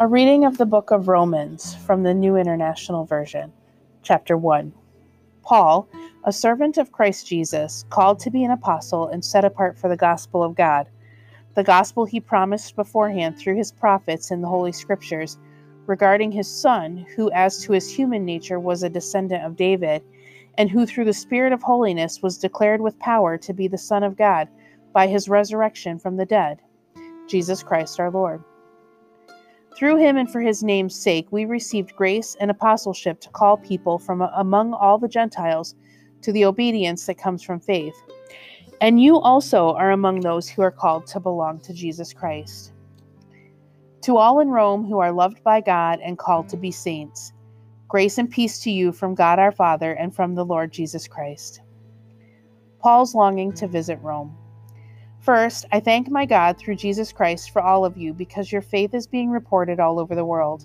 A reading of the book of Romans from the New International Version, chapter 1. Paul, a servant of Christ Jesus, called to be an apostle and set apart for the gospel of God, the gospel he promised beforehand through his prophets in the Holy Scriptures, regarding his Son, who as to his human nature was a descendant of David, and who through the Spirit of holiness was declared with power to be the Son of God by his resurrection from the dead, Jesus Christ our Lord through him and for his name's sake, we received grace and apostleship to call people from among all the Gentiles to the obedience that comes from faith. And you also are among those who are called to belong to Jesus Christ. To all in Rome who are loved by God and called to be saints, grace and peace to you from God our Father and from the Lord Jesus Christ. Paul's longing to visit Rome. First, I thank my God through Jesus Christ for all of you because your faith is being reported all over the world.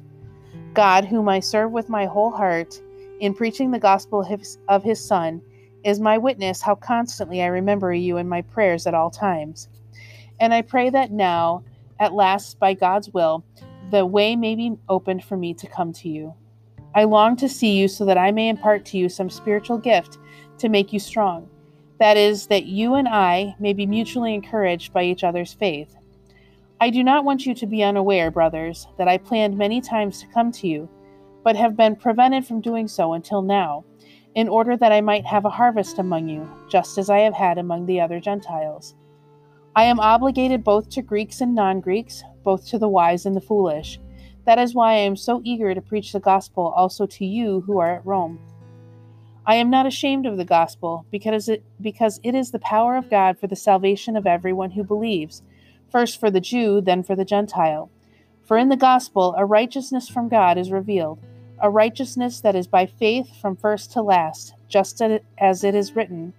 God, whom I serve with my whole heart in preaching the gospel of his, Son, is my witness how constantly I remember you in my prayers at all times. And I pray that now, at last, by God's will, the way may be opened for me to come to you. I long to see you so that I may impart to you some spiritual gift to make you strong that is, that you and I may be mutually encouraged by each other's faith. I do not want you to be unaware, brothers, that I planned many times to come to you, but have been prevented from doing so until now, in order that I might have a harvest among you, just as I have had among the other Gentiles. I am obligated both to Greeks and non Greeks, both to the wise and the foolish. That is why I am so eager to preach the gospel also to you who are at Rome. I am not ashamed of the gospel, because it, because it is the power of God for the salvation of everyone who believes, first for the Jew, then for the Gentile. For in the gospel a righteousness from God is revealed, a righteousness that is by faith from first to last, just as it is written,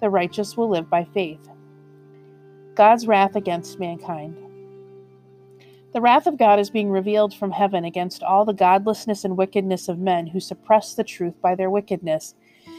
The righteous will live by faith. God's wrath against mankind. The wrath of God is being revealed from heaven against all the godlessness and wickedness of men who suppress the truth by their wickedness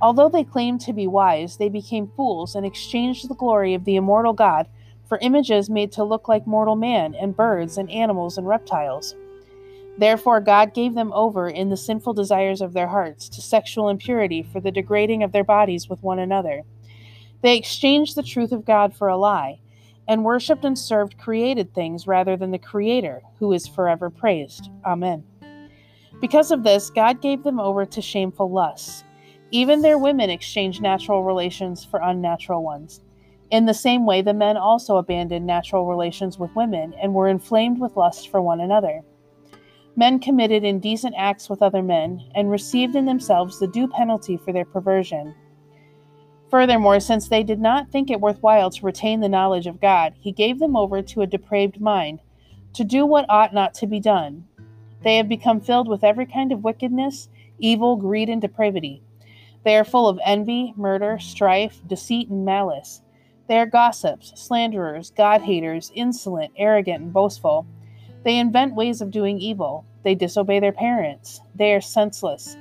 Although they claimed to be wise, they became fools and exchanged the glory of the immortal God for images made to look like mortal man and birds and animals and reptiles. Therefore, God gave them over in the sinful desires of their hearts to sexual impurity for the degrading of their bodies with one another. They exchanged the truth of God for a lie, and worshipped and served created things rather than the Creator, who is forever praised. Amen. Because of this, God gave them over to shameful lusts. Even their women exchanged natural relations for unnatural ones. In the same way, the men also abandoned natural relations with women and were inflamed with lust for one another. Men committed indecent acts with other men and received in themselves the due penalty for their perversion. Furthermore, since they did not think it worthwhile to retain the knowledge of God, he gave them over to a depraved mind, to do what ought not to be done. They have become filled with every kind of wickedness, evil, greed, and depravity. They are full of envy, murder, strife, deceit, and malice. They are gossips, slanderers, God haters, insolent, arrogant, and boastful. They invent ways of doing evil. They disobey their parents. They are senseless,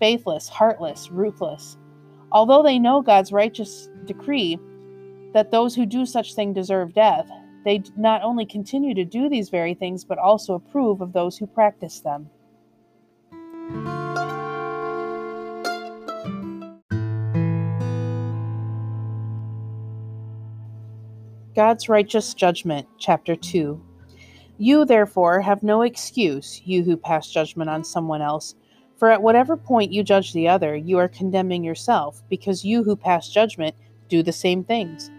faithless, heartless, ruthless. Although they know God's righteous decree that those who do such thing deserve death, they not only continue to do these very things, but also approve of those who practice them. God's righteous judgment, chapter 2. You, therefore, have no excuse, you who pass judgment on someone else, for at whatever point you judge the other, you are condemning yourself, because you who pass judgment do the same things.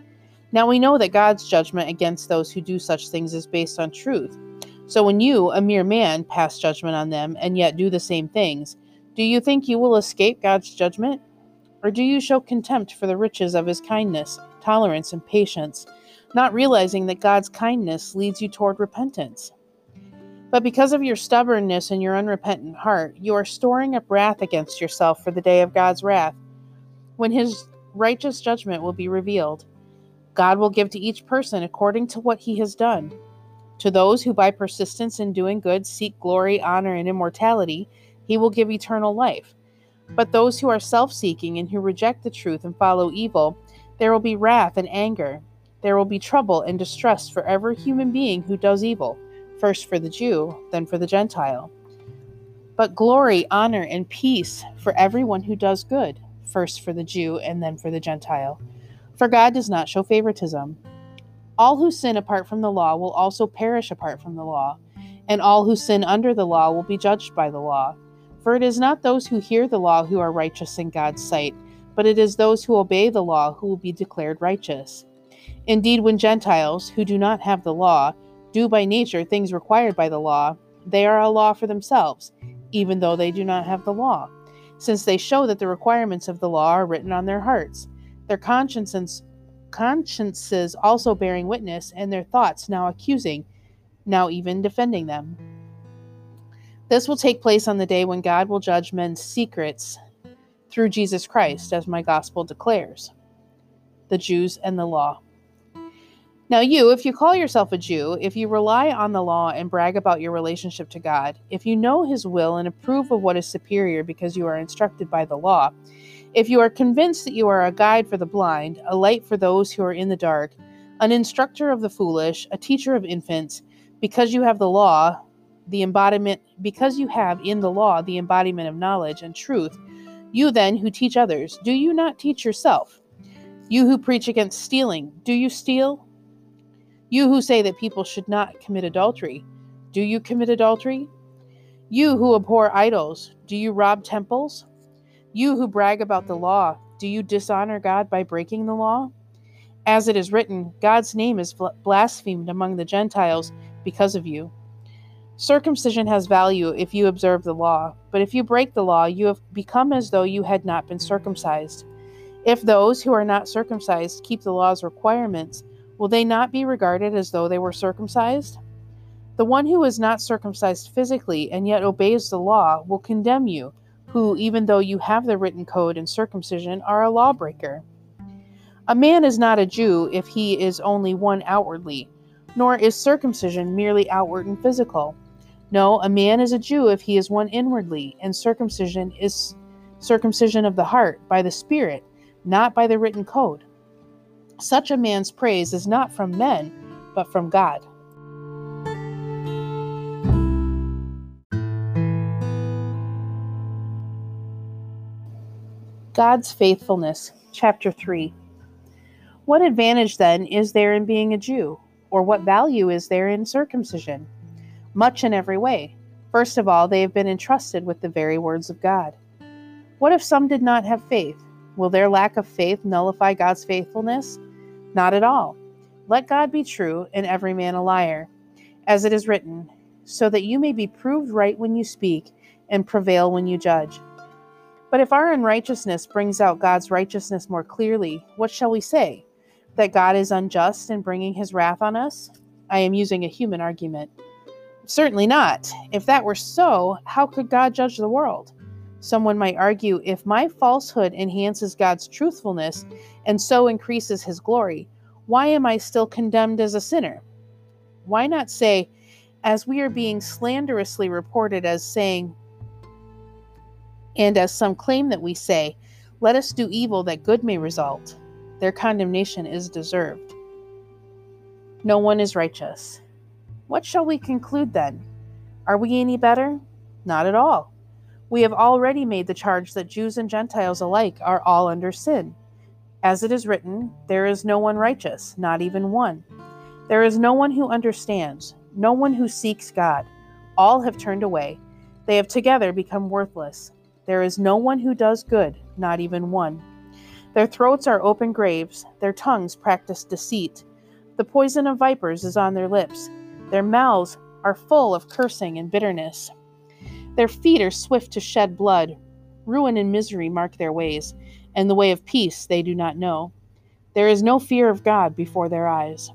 Now we know that God's judgment against those who do such things is based on truth. So when you, a mere man, pass judgment on them and yet do the same things, do you think you will escape God's judgment? Or do you show contempt for the riches of his kindness, tolerance, and patience? Not realizing that God's kindness leads you toward repentance. But because of your stubbornness and your unrepentant heart, you are storing up wrath against yourself for the day of God's wrath, when his righteous judgment will be revealed. God will give to each person according to what he has done. To those who by persistence in doing good seek glory, honor, and immortality, he will give eternal life. But those who are self seeking and who reject the truth and follow evil, there will be wrath and anger. There will be trouble and distress for every human being who does evil first for the Jew, then for the Gentile. But glory, honor, and peace for everyone who does good, first for the Jew, and then for the Gentile. For God does not show favoritism. All who sin apart from the law will also perish apart from the law, and all who sin under the law will be judged by the law. For it is not those who hear the law who are righteous in God's sight, but it is those who obey the law who will be declared righteous. Indeed, when Gentiles, who do not have the law, do by nature things required by the law, they are a law for themselves, even though they do not have the law, since they show that the requirements of the law are written on their hearts, their consciences, consciences also bearing witness, and their thoughts now accusing, now even defending them. This will take place on the day when God will judge men's secrets through Jesus Christ, as my gospel declares. The Jews and the law. Now, you, if you call yourself a Jew, if you rely on the law and brag about your relationship to God, if you know His will and approve of what is superior because you are instructed by the law, if you are convinced that you are a guide for the blind, a light for those who are in the dark, an instructor of the foolish, a teacher of infants, because you have the law, the embodiment, because you have in the law the embodiment of knowledge and truth, you then who teach others, do you not teach yourself? You who preach against stealing, do you steal? You who say that people should not commit adultery, do you commit adultery? You who abhor idols, do you rob temples? You who brag about the law, do you dishonor God by breaking the law? As it is written, God's name is blasphemed among the Gentiles because of you. Circumcision has value if you observe the law, but if you break the law, you have become as though you had not been circumcised. If those who are not circumcised keep the law's requirements, will they not be regarded as though they were circumcised? The one who is not circumcised physically and yet obeys the law will condemn you, who, even though you have the written code and circumcision, are a lawbreaker. A man is not a Jew if he is only one outwardly, nor is circumcision merely outward and physical. No, a man is a Jew if he is one inwardly, and circumcision is circumcision of the heart by the Spirit, not by the written code. Such a man's praise is not from men, but from God. God's faithfulness, chapter 3. What advantage then is there in being a Jew? Or what value is there in circumcision? Much in every way. First of all, they have been entrusted with the very words of God. What if some did not have faith? Will their lack of faith nullify God's faithfulness? Not at all. Let God be true and every man a liar, as it is written, so that you may be proved right when you speak and prevail when you judge. But if our unrighteousness brings out God's righteousness more clearly, what shall we say? That God is unjust in bringing his wrath on us? I am using a human argument. Certainly not. If that were so, how could God judge the world? Someone might argue if my falsehood enhances God's truthfulness and so increases his glory, why am I still condemned as a sinner? Why not say, as we are being slanderously reported as saying, and as some claim that we say, let us do evil that good may result, their condemnation is deserved. No one is righteous. What shall we conclude then? Are we any better? Not at all. We have already made the charge that Jews and Gentiles alike are all under sin. As it is written, there is no one righteous, not even one. There is no one who understands, no one who seeks God. All have turned away. They have together become worthless. There is no one who does good, not even one. Their throats are open graves, their tongues practice deceit. The poison of vipers is on their lips. Their mouths are full of cursing and bitterness. Their feet are swift to shed blood. Ruin and misery mark their ways, and the way of peace they do not know. There is no fear of God before their eyes.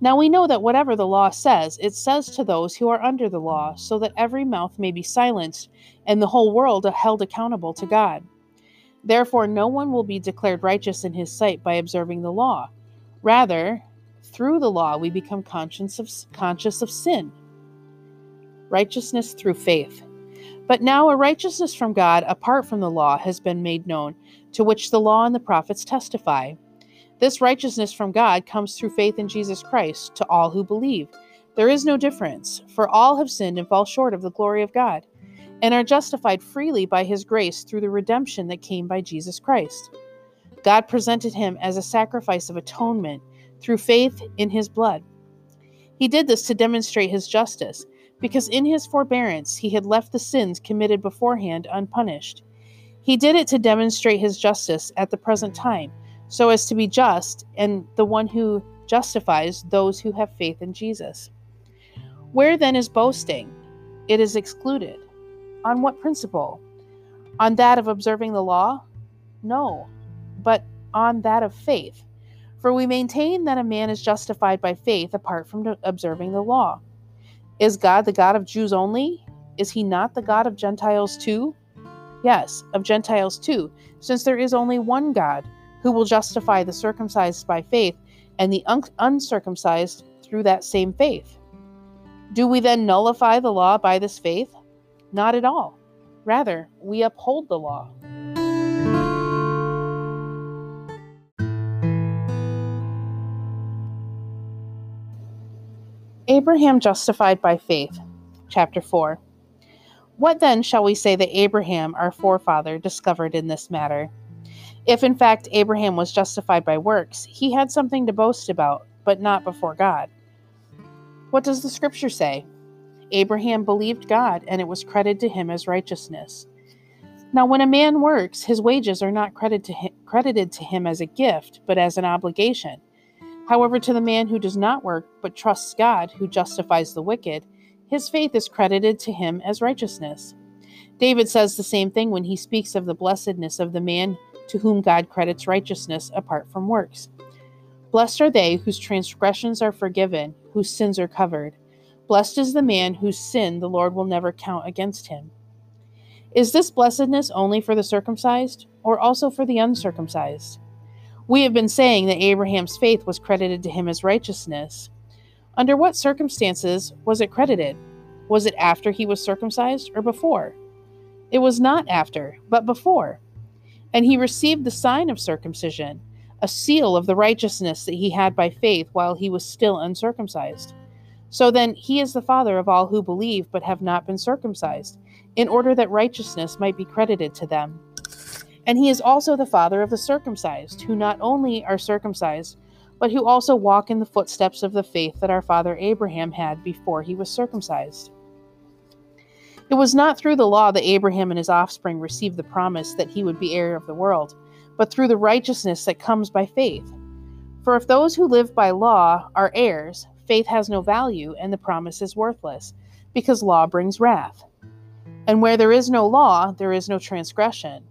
Now we know that whatever the law says, it says to those who are under the law, so that every mouth may be silenced and the whole world held accountable to God. Therefore, no one will be declared righteous in his sight by observing the law. Rather, through the law, we become conscious of, conscious of sin. Righteousness through faith. But now a righteousness from God apart from the law has been made known, to which the law and the prophets testify. This righteousness from God comes through faith in Jesus Christ to all who believe. There is no difference, for all have sinned and fall short of the glory of God, and are justified freely by his grace through the redemption that came by Jesus Christ. God presented him as a sacrifice of atonement through faith in his blood. He did this to demonstrate his justice, because in his forbearance he had left the sins committed beforehand unpunished. He did it to demonstrate his justice at the present mm. time so as to be just and the one who justifies those who have faith in Jesus. Where then is boasting? It is excluded. On what principle? On that of observing the law? No, but on that of faith. For we maintain that a man is justified by faith apart from observing the law. Is God the God of Jews only? Is he not the God of Gentiles too? Yes, of Gentiles too, since there is only one God who will justify the circumcised by faith and the un- uncircumcised through that same faith. Do we then nullify the law by this faith? Not at all. Rather, we uphold the law. Abraham justified by faith. Chapter 4. What then shall we say that Abraham, our forefather, discovered in this matter? If in fact Abraham was justified by works, he had something to boast about, but not before God. What does the scripture say? Abraham believed God, and it was credited to him as righteousness. Now, when a man works, his wages are not credited to, him, as a gift, but as an obligation. However, to the man who does not work, but trusts God, who justifies the wicked, his faith is credited to him as righteousness. David says the same thing when he speaks of the blessedness of the man to whom God credits righteousness apart from works. Blessed are they whose transgressions are forgiven, whose sins are covered. Blessed is the man whose sin the Lord will never count against him. Is this blessedness only for the circumcised, or also for the uncircumcised? We have been saying that Abraham's faith was credited to him as righteousness. Under what circumstances was it credited? Was it after he was circumcised or before? It was not after, but before. And he received the sign of circumcision, a seal of the righteousness that he had by faith while he was still uncircumcised. So then, he is the father of all who believe but have not been circumcised, in order that righteousness might be credited to them. And he is also the father of the circumcised, who not only are circumcised, but who also walk in the footsteps of the faith that our father Abraham had before he was circumcised. It was not through the law that Abraham and his offspring received the promise that he would be heir of the world, but through the righteousness that comes by faith. For if those who live by law are heirs, faith has no value and the promise is worthless, because law brings wrath. And where there is no law, there is no transgression.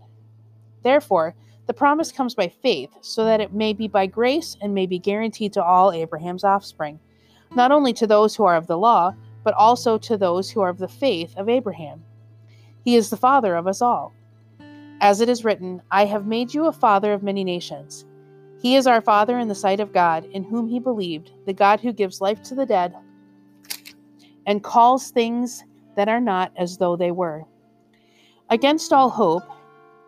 Therefore, the promise comes by faith, so that it may be by grace and may be guaranteed to all Abraham's offspring, not only to those who are of the law, but also to those who are of the faith of Abraham. He is the father of us all. As it is written, I have made you a father of many nations. He is our Father in the sight of God, in whom he believed, the God who gives life to the dead and calls things that are not as though they were. Against all hope,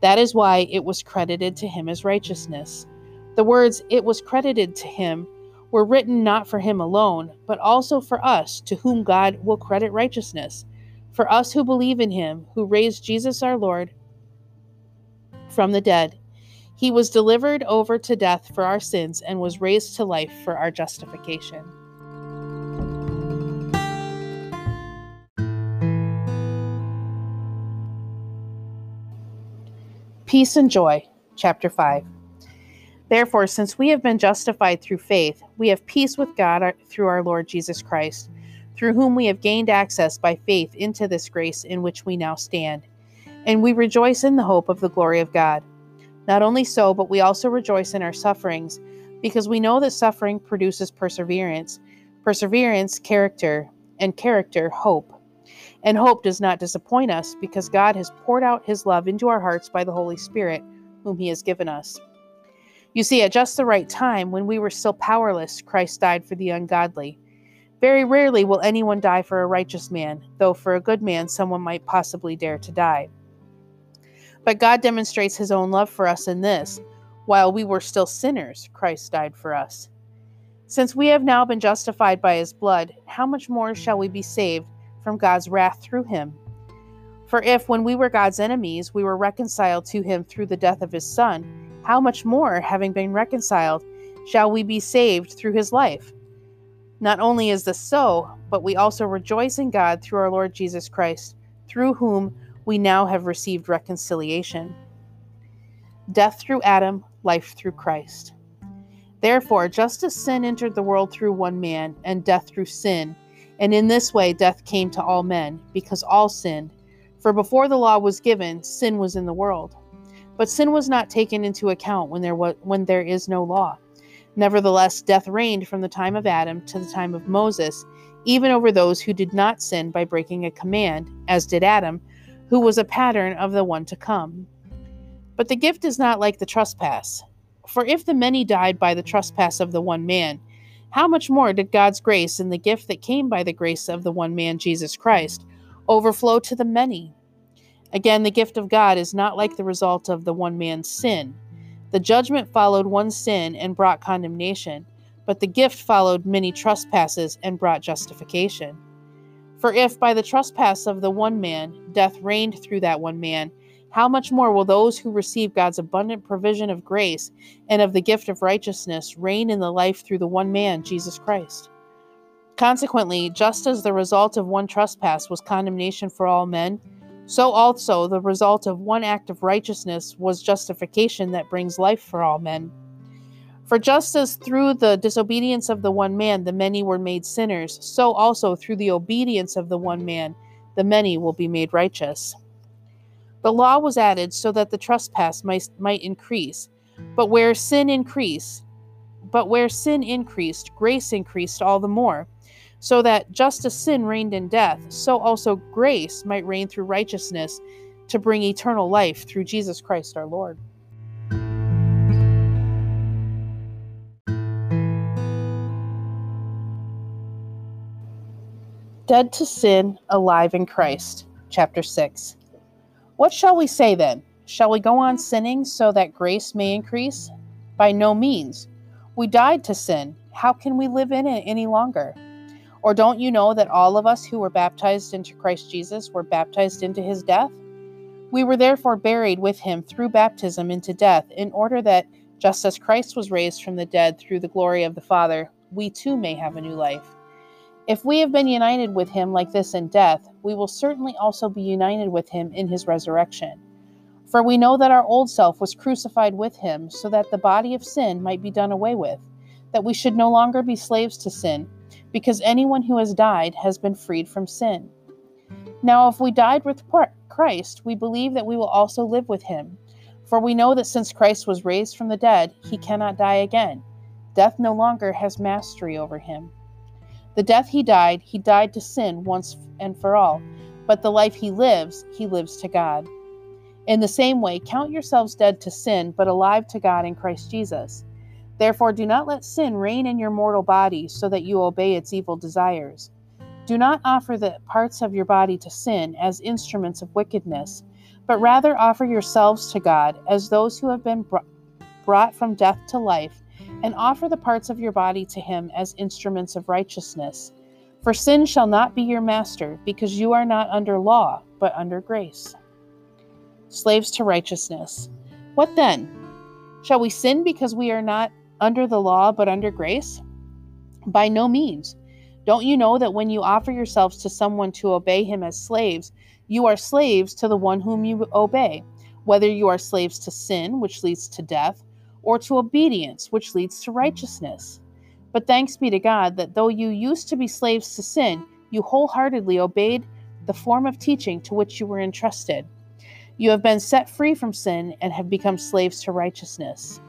That is why it was credited to him as righteousness. The words, it was credited to him, were written not for him alone, but also for us, to whom God will credit righteousness, for us who believe in him, who raised Jesus our Lord from the dead. He was delivered over to death for our sins and was raised to life for our justification. Peace and Joy, Chapter 5. Therefore, since we have been justified through faith, we have peace with God through our Lord Jesus Christ, through whom we have gained access by faith into this grace in which we now stand. And we rejoice in the hope of the glory of God. Not only so, but we also rejoice in our sufferings, because we know that suffering produces perseverance, perseverance, character, and character, hope. And hope does not disappoint us, because God has poured out his love into our hearts by the Holy Spirit, whom he has given us. You see, at just the right time, when we were still powerless, Christ died for the ungodly. Very rarely will anyone die for a righteous man, though for a good man someone might possibly dare to die. But God demonstrates his own love for us in this while we were still sinners, Christ died for us. Since we have now been justified by his blood, how much more shall we be saved from God's wrath through him? For if, when we were God's enemies, we were reconciled to him through the death of his Son, how much more, having been reconciled, shall we be saved through his life? Not only is this so, but we also rejoice in God through our Lord Jesus Christ, through whom we now have received reconciliation. Death through Adam, life through Christ. Therefore, just as sin entered the world through one man, and death through sin, and in this way death came to all men, because all sinned. For before the law was given, sin was in the world. But sin was not taken into account when there was when there is no law. Nevertheless, death reigned from the time of Adam to the time of Moses, even over those who did not sin by breaking a command, as did Adam, who was a pattern of the one to come. But the gift is not like the trespass. For if the many died by the trespass of the one man, how much more did God's grace and the gift that came by the grace of the one man, Jesus Christ, overflow to the many? Again, the gift of God is not like the result of the one man's sin. The judgment followed one sin and brought condemnation, but the gift followed many trespasses and brought justification. For if by the trespass of the one man death reigned through that one man, how much more will those who receive God's abundant provision of grace and of the gift of righteousness reign in the life through the one man, Jesus Christ? Consequently, just as the result of one trespass was condemnation for all men, so also the result of one act of righteousness was justification that brings life for all men. For just as through the disobedience of the one man the many were made sinners, so also through the obedience of the one man the many will be made righteous. The law was added so that the trespass might, might increase, but where sin increased, but where sin increased, grace increased all the more so that just as sin reigned in death, so also grace might reign through righteousness to bring eternal life through Jesus Christ our Lord. Dead to sin, alive in Christ. Chapter 6. What shall we say then? Shall we go on sinning so that grace may increase? By no means. We died to sin. How can we live in it any longer? Or don't you know that all of us who were baptized into Christ Jesus were baptized into his death? We were therefore buried with him through baptism into death, in order that, just as Christ was raised from the dead through the glory of the Father, we too may have a new life. If we have been united with him like this in death, we will certainly also be united with him in his resurrection. For we know that our old self was crucified with him, so that the body of sin might be done away with, that we should no longer be slaves to sin because anyone who has died has been freed from sin. Now, if we died with Christ, we believe that we will also live with him. For we know that since Christ was raised from the dead, he cannot die again. Death no longer has mastery over him. The death he died, he died to sin once and for all, but the life he lives, he lives to God. In the same way, count yourselves dead to sin, but alive to God in Christ Jesus. Therefore, do not let sin reign in your mortal body so that you obey its evil desires. Do not offer the parts of your body to sin as instruments of wickedness, but rather offer yourselves to God as those who have been brought from death to life, and offer the parts of your body to Him as instruments of righteousness. For sin shall not be your master, because you are not under law, but under grace. Slaves to righteousness. What then? Shall we sin because we are not under the law but under grace? By no means. Don't you know that when you offer yourselves to someone to obey him as slaves, you are slaves to the one whom you obey, whether you are slaves to sin, which leads to death, or to obedience, which leads to righteousness? But thanks be to God that though you used to be slaves to sin, you wholeheartedly obeyed the form of teaching to which you were entrusted. You have been set free from sin and have become slaves to righteousness.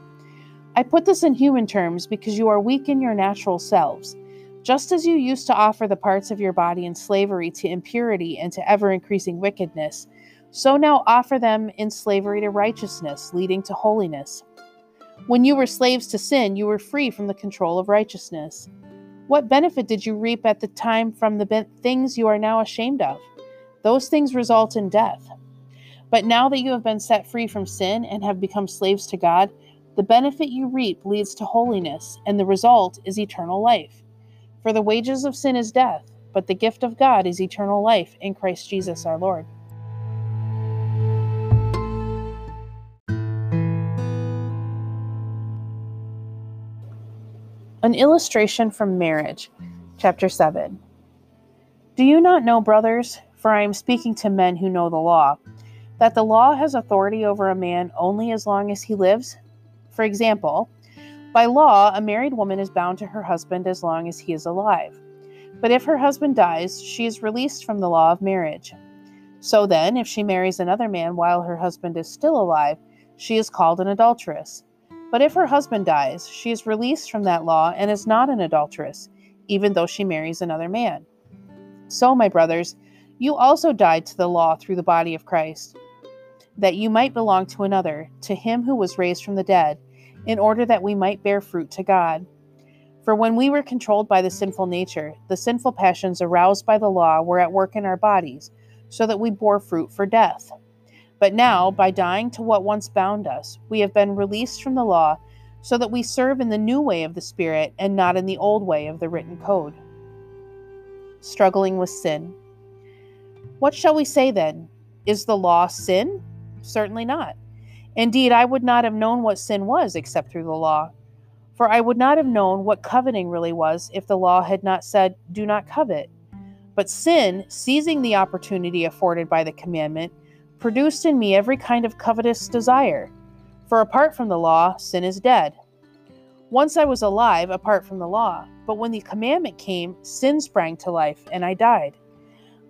I put this in human terms because you are weak in your natural selves. Just as you used to offer the parts of your body in slavery to impurity and to ever increasing wickedness, so now offer them in slavery to righteousness, leading to holiness. When you were slaves to sin, you were free from the control of righteousness. What benefit did you reap at the time from the things you are now ashamed of? Those things result in death. But now that you have been set free from sin and have become slaves to God, the benefit you reap leads to holiness, and the result is eternal life. For the wages of sin is death, but the gift of God is eternal life in Christ Jesus our Lord. An illustration from marriage, chapter 7. Do you not know, brothers, for I am speaking to men who know the law, that the law has authority over a man only as long as he lives? For example, by law, a married woman is bound to her husband as long as he is alive. But if her husband dies, she is released from the law of marriage. So then, if she marries another man while her husband is still alive, she is called an adulteress. But if her husband dies, she is released from that law and is not an adulteress, even though she marries another man. So, my brothers, you also died to the law through the body of Christ that you might belong to another, to him who was raised from the dead, in order that we might bear fruit to God. For when we were controlled by the sinful nature, the sinful passions aroused by the law were at work in our bodies, so that we bore fruit for death. But now, by dying to what once bound us, we have been released from the law, so that we serve in the new way of the Spirit and not in the old way of the written code. Struggling with sin. What shall we say then? Is the law sin? Certainly not. Indeed, I would not have known what sin was except through the law. For I would not have known what coveting really was if the law had not said, Do not covet. But sin, seizing the opportunity afforded by the commandment, produced in me every kind of covetous desire. For apart from the law, sin is dead. Once I was alive apart from the law, but when the commandment came, sin sprang to life, and I died.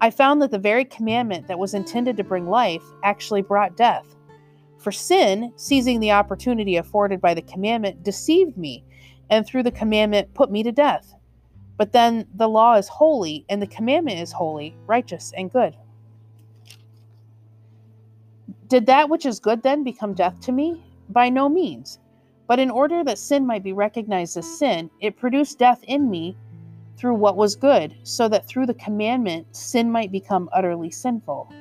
I found that the very commandment that was intended to bring life actually brought death. For sin, seizing the opportunity afforded by the commandment, deceived me, and through the commandment put me to death. But then the law is holy, and the commandment is holy, righteous, and good. Did that which is good then become death to me? By no means. But in order that sin might be recognized as sin, it produced death in me through what was good, so that through the commandment sin might become utterly sinful.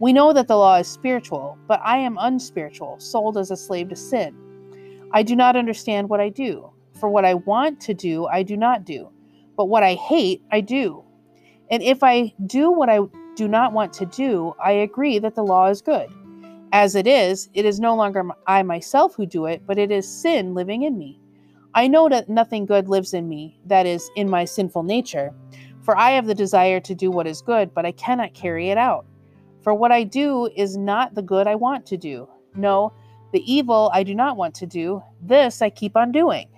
We know that the law is spiritual, but I am unspiritual, sold as a slave to sin. I do not understand what I do, for what I want to do, I do not do, but what I hate, I do. And if I do what I do not want to do, I agree that the law is good. As it is, it is no longer I myself who do it, but it is sin living in me. I know that nothing good lives in me, that is, in my sinful nature. For I have the desire to do what is good, but I cannot carry it out. For what I do is not the good I want to do. No, the evil I do not want to do, this I keep on doing.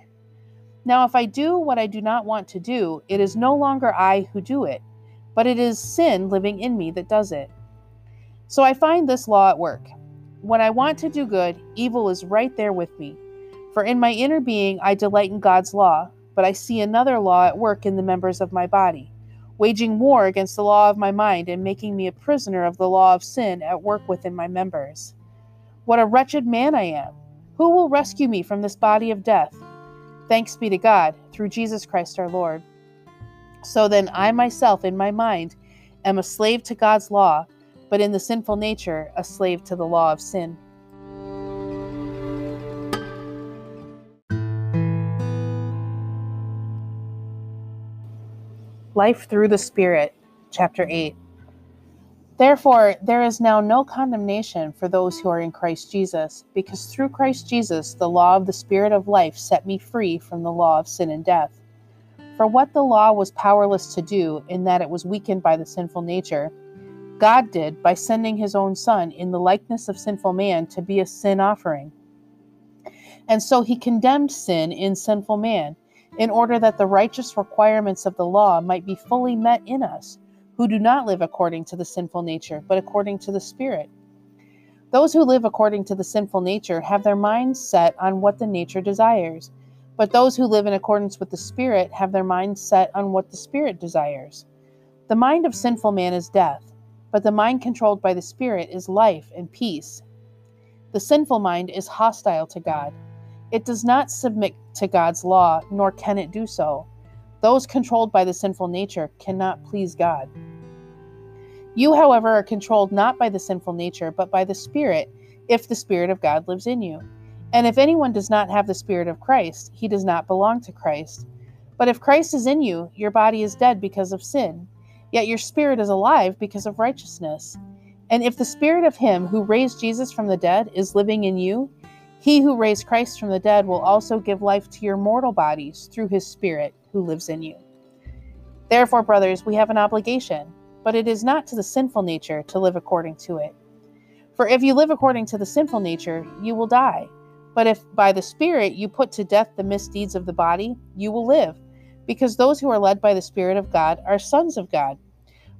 Now, if I do what I do not want to do, it is no longer I who do it, but it is sin living in me that does it. So I find this law at work. When I want to do good, evil is right there with me. For in my inner being I delight in God's law, but I see another law at work in the members of my body, waging war against the law of my mind and making me a prisoner of the law of sin at work within my members. What a wretched man I am! Who will rescue me from this body of death? Thanks be to God, through Jesus Christ our Lord. So then, I myself, in my mind, am a slave to God's law, but in the sinful nature, a slave to the law of sin. Life Through the Spirit, Chapter 8. Therefore, there is now no condemnation for those who are in Christ Jesus, because through Christ Jesus the law of the Spirit of life set me free from the law of sin and death. For what the law was powerless to do, in that it was weakened by the sinful nature, God did by sending his own Son in the likeness of sinful man to be a sin offering. And so he condemned sin in sinful man, in order that the righteous requirements of the law might be fully met in us who do not live according to the sinful nature, but according to the Spirit. Those who live according to the sinful nature have their minds set on what the nature desires, but those who live in accordance with the Spirit have their minds set on what the Spirit desires. The mind of sinful man is death, but the mind controlled by the Spirit is life and peace. The sinful mind is hostile to God. It does not submit to God's law, nor can it do so. Those controlled by the sinful nature cannot please God. You, however, are controlled not by the sinful nature, but by the Spirit, if the Spirit of God lives in you. And if anyone does not have the Spirit of Christ, he does not belong to Christ. But if Christ is in you, your body is dead because of sin, yet your spirit is alive because of righteousness. And if the Spirit of Him who raised Jesus from the dead is living in you, he who raised Christ from the dead will also give life to your mortal bodies through his Spirit who lives in you. Therefore, brothers, we have an obligation, but it is not to the sinful nature to live according to it. For if you live according to the sinful nature, you will die. But if by the Spirit you put to death the misdeeds of the body, you will live, because those who are led by the Spirit of God are sons of God.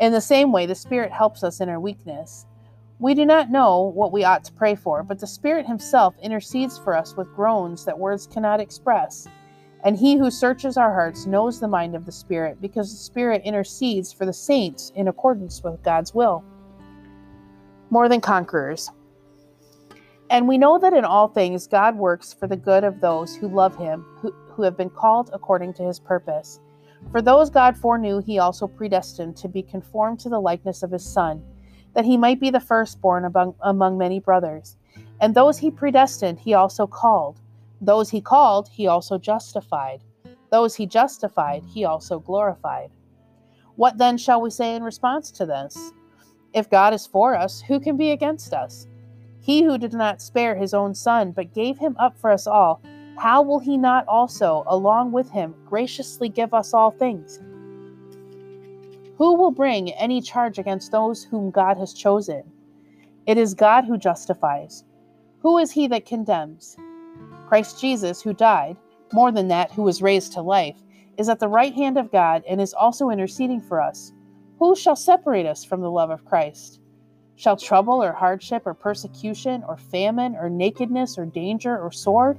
In the same way, the Spirit helps us in our weakness. We do not know what we ought to pray for, but the Spirit Himself intercedes for us with groans that words cannot express. And he who searches our hearts knows the mind of the Spirit, because the Spirit intercedes for the saints in accordance with God's will. More than conquerors. And we know that in all things God works for the good of those who love him, who, who have been called according to his purpose. For those God foreknew, he also predestined to be conformed to the likeness of his Son, that he might be the firstborn among, among many brothers. And those he predestined, he also called. Those he called, he also justified. Those he justified, he also glorified. What then shall we say in response to this? If God is for us, who can be against us? He who did not spare his own son, but gave him up for us all, how will he not also, along with him, graciously give us all things? Who will bring any charge against those whom God has chosen? It is God who justifies. Who is he that condemns? Christ Jesus, who died, more than that, who was raised to life, is at the right hand of God and is also interceding for us. Who shall separate us from the love of Christ? Shall trouble or hardship or persecution or famine or nakedness or danger or sword?